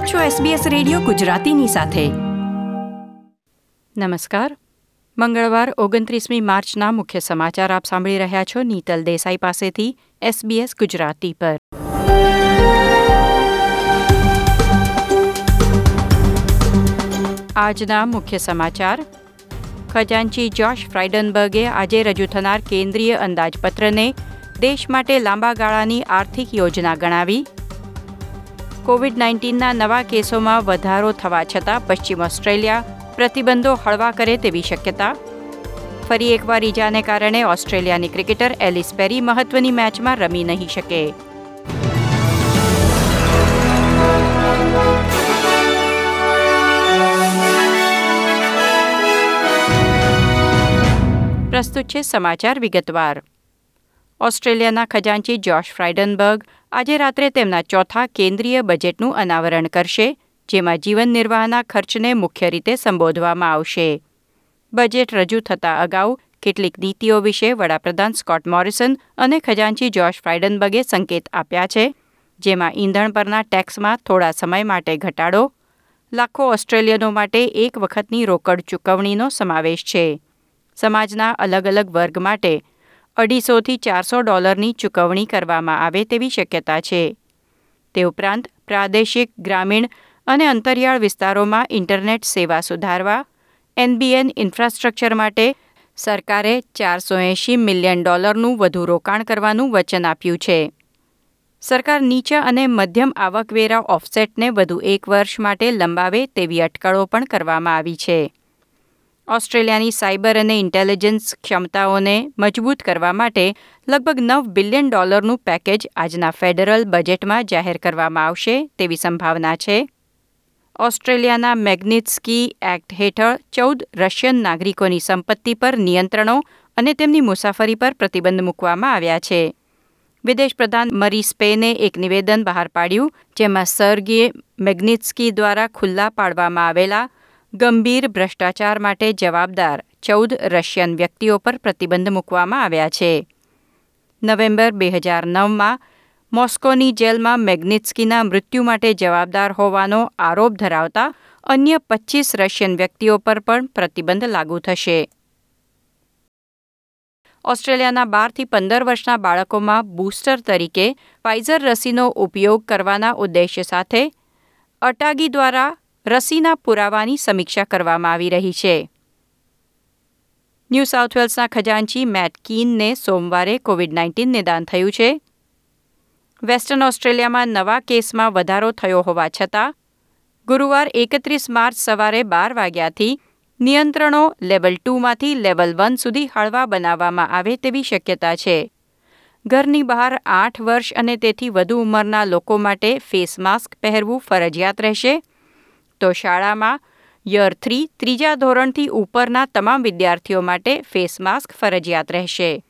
આપ છો SBS radio ગુજરાતીની સાથે. નમસ્કાર. મંગળવાર, ઓગણત્રીસમી માર્ચના મુખ્ય સમાચાર આપ સાંભળી રહ્યા છો નીતલ દેસાઈ પાસેથી SBS ગુજરાતી પર. આજના મુખ્ય સમાચાર. ખજાનચી જોશ ફ્રાઇડનબર્ગે આજે રજૂ થનાર કેન્દ્રીય અંદાજપત્રને દેશ માટે લાંબા ગાળાની આર્થિક યોજના ગણાવી. કોવિડ નાઇન્ટીનના નવા કેસોમાં વધારો થવા છતાં પશ્ચિમ ઓસ્ટ્રેલિયા પ્રતિબંધો હળવા કરે તેવી શક્યતા. ફરી એકવાર ઈજાને કારણે ઓસ્ટ્રેલિયાની ક્રિકેટર એલિસ પેરી મહત્વની મેચમાં રમી નહીં શકે. પ્રસ્તુત છે સમાચાર વિગતવાર. ઓસ્ટ્રેલિયાના ખજાનચી જોશ ફ્રાઇડનબર્ગ આજે રાત્રે તેમના ચોથા કેન્દ્રીય બજેટનું અનાવરણ કરશે, જેમાં જીવન નિર્વાહના ખર્ચને મુખ્ય રીતે સંબોધવામાં આવશે. બજેટ રજૂ થતાં અગાઉ કેટલીક નીતિઓ વિશે વડાપ્રધાન સ્કોટ મોરિસન અને ખજાનચી જોશ ફ્રાઇડનબર્ગે સંકેત આપ્યા છે, જેમાં ઈંધણ પરના ટેક્સમાં થોડા સમય માટે ઘટાડો, લાખો ઓસ્ટ્રેલિયનો માટે એક વખતની રોકડ ચૂકવણીનો સમાવેશ છે. સમાજના અલગ અલગ વર્ગ માટે અઢીસોથી ચારસો ડોલરની ચૂકવણી કરવામાં આવે તેવી શક્યતા છે. તે ઉપરાંત પ્રાદેશિક, ગ્રામીણ અને અંતરિયાળ વિસ્તારોમાં ઇન્ટરનેટ સેવા સુધારવા, એનબીએન ઇન્ફ્રાસ્ટ્રક્ચર માટે સરકારે ચારસો એંશી મિલિયન ડોલરનું વધુ રોકાણ કરવાનું વચન આપ્યું છે. સરકાર નીચા અને મધ્યમ આવકવેરા ઓફસેટને વધુ એક વર્ષ માટે લંબાવે તેવી અટકળો પણ કરવામાં આવી છે. ઓસ્ટ્રેલિયાની સાયબર અને ઇન્ટેલિજન્સ ક્ષમતાઓને મજબૂત કરવા માટે લગભગ નવ બિલિયન ડોલરનું પેકેજ આજના ફેડરલ બજેટમાં જાહેર કરવામાં આવશે તેવી સંભાવના છે. ઓસ્ટ્રેલિયાના મેગ્નિટ્સ્કી એક્ટ હેઠળ ચૌદ રશિયન નાગરિકોની સંપત્તિ પર નિયંત્રણો અને તેમની મુસાફરી પર પ્રતિબંધ મૂકવામાં આવ્યા છે. વિદેશ પ્રધાન મરી સ્પેને એક નિવેદન બહાર પાડ્યું, જેમાં સર્ગીએ મેગ્નિટ્સ્કી દ્વારા ખુલ્લા પાડવામાં આવેલા ગંભીર ભ્રષ્ટાચાર માટે જવાબદાર ચૌદ રશિયન વ્યક્તિઓ પર પ્રતિબંધ મૂકવામાં આવ્યા છે. નવેમ્બર બે હજાર નવમાં મોસ્કોની જેલમાં મેગ્નિત્સ્કીના મૃત્યુ માટે જવાબદાર હોવાનો આરોપ ધરાવતા અન્ય પચીસ રશિયન વ્યક્તિઓ પર પણ પ્રતિબંધ લાગુ થશે. ઓસ્ટ્રેલિયાના બારથી પંદર વર્ષના બાળકોમાં બૂસ્ટર તરીકે ફાઇઝર રસીનો ઉપયોગ કરવાના ઉદ્દેશ્ય સાથે અટાગી દ્વારા રસીના પુરાવાની સમીક્ષા કરવામાં આવી રહી છે. ન્યૂ સાઉથ વેલ્સના ખજાનચી મેટ કીનને સોમવારે કોવિડ નાઇન્ટીન નિદાન થયું છે. વેસ્ટર્ન ઓસ્ટ્રેલિયામાં નવા કેસમાં વધારો થયો હોવા છતાં, ગુરુવાર એકત્રીસ માર્ચ સવારે બાર વાગ્યાથી નિયંત્રણો લેવલ ટુમાંથી લેવલ વન સુધી હળવા બનાવવામાં આવે તેવી શક્યતા છે. ઘરની બહાર આઠ વર્ષ અને તેથી વધુ ઉંમરના લોકો માટે ફેસ માસ્ક પહેરવું ફરજિયાત રહેશે. તો શાળામાં યર થ્રી ત્રીજા ધોરણથી ઉપરના તમામ વિદ્યાર્થીઓ માટે ફેસ માસ્ક ફરજિયાત રહેશે.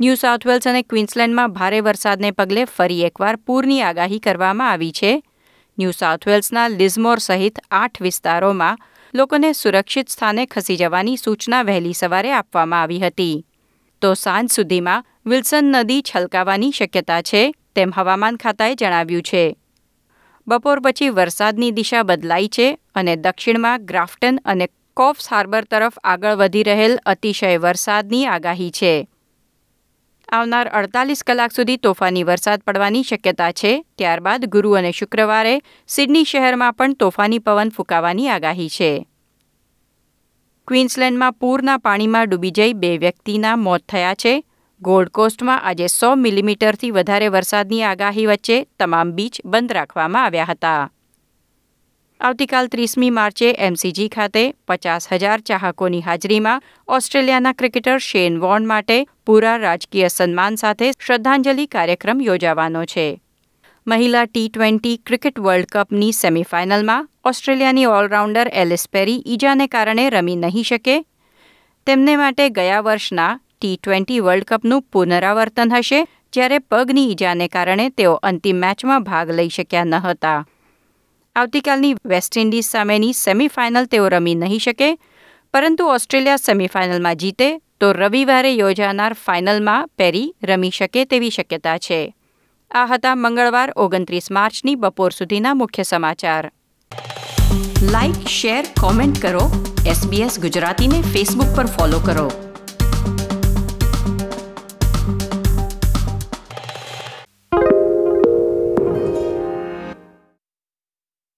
ન્યૂ સાઉથ વેલ્સ અને ક્વિન્સલેન્ડમાં ભારે વરસાદને પગલે ફરી એકવાર પૂરની આગાહી કરવામાં આવી છે. ન્યૂ સાઉથ વેલ્સના લિઝમોર સહિત આઠ વિસ્તારોમાં લોકોને સુરક્ષિત સ્થાને ખસી જવાની સૂચના વહેલી સવારે આપવામાં આવી હતી. તો સાંજ સુધીમાં વિલ્સન નદી છલકાવાની શક્યતા છે, તેમ હવામાન ખાતાએ જણાવ્યું છે. બપોર પછી વરસાદની દિશા બદલાઈ છે અને દક્ષિણમાં ગ્રાફ્ટન અને કોફ્સ હાર્બર તરફ આગળ વધી રહેલ અતિશય વરસાદની આગાહી છે. આવનાર અડતાલીસ કલાક સુધી તોફાની વરસાદ પડવાની શક્યતા છે, ત્યારબાદ ગુરુ અને શુક્રવારે સિડની શહેરમાં પણ તોફાની પવન ફૂંકાવાની આગાહી છે. ક્વીન્સલેન્ડમાં પૂરના પાણીમાં ડૂબી જઈ બે વ્યક્તિના મોત થયા છે ગોલ્ડ કોસ્ટમાં આજે સો મિલીમીટરથી વધારે વરસાદની આગાહી વચ્ચે તમામ બીચ બંધ રાખવામાં આવ્યા હતા. આવતીકાલ ત્રીસમી માર્ચે એમસીજી ખાતે પચાસ હજાર ચાહકોની હાજરીમાં ઓસ્ટ્રેલિયાના ક્રિકેટર શેન વોર્ન માટે પૂરા રાજકીય સન્માન સાથે શ્રદ્ધાંજલિ કાર્યક્રમ યોજાવાનો છે. મહિલા ટી ટ્વેન્ટી ક્રિકેટ વર્લ્ડ કપની સેમીફાઇનલમાં ઓસ્ટ્રેલિયાની ઓલરાઉન્ડર એલિસ પેરી ઈજાને કારણે રમી નહીં શકે. તેમને માટે ગયા વર્ષના ટી ટ્વેન્ટી વર્લ્ડ કપનું પુનરાવર્તન હશે, જ્યારે પગની ઈજાને કારણે તેઓ અંતિમ મેચમાં ભાગ લઈ શક્યા ન હતા. આવતીકાલની વેસ્ટ ઇન્ડિઝ સામેની સેમીફાઇનલ તેઓ રમી નહીં શકે, પરંતુ ઓસ્ટ્રેલિયા સેમીફાઇનલમાં જીતે તો રવિવારે યોજાનાર ફાઇનલમાં પેરી રમી શકે તેવી શક્યતા છે. આ હતા મંગળવાર ઓગણત્રીસ માર્ચની બપોર સુધીના મુખ્ય સમાચાર. લાઇક શેર કોમેન્ટ કરો. એસબીએસ ગુજરાતીને ફેસબુક પર ફોલો કરો.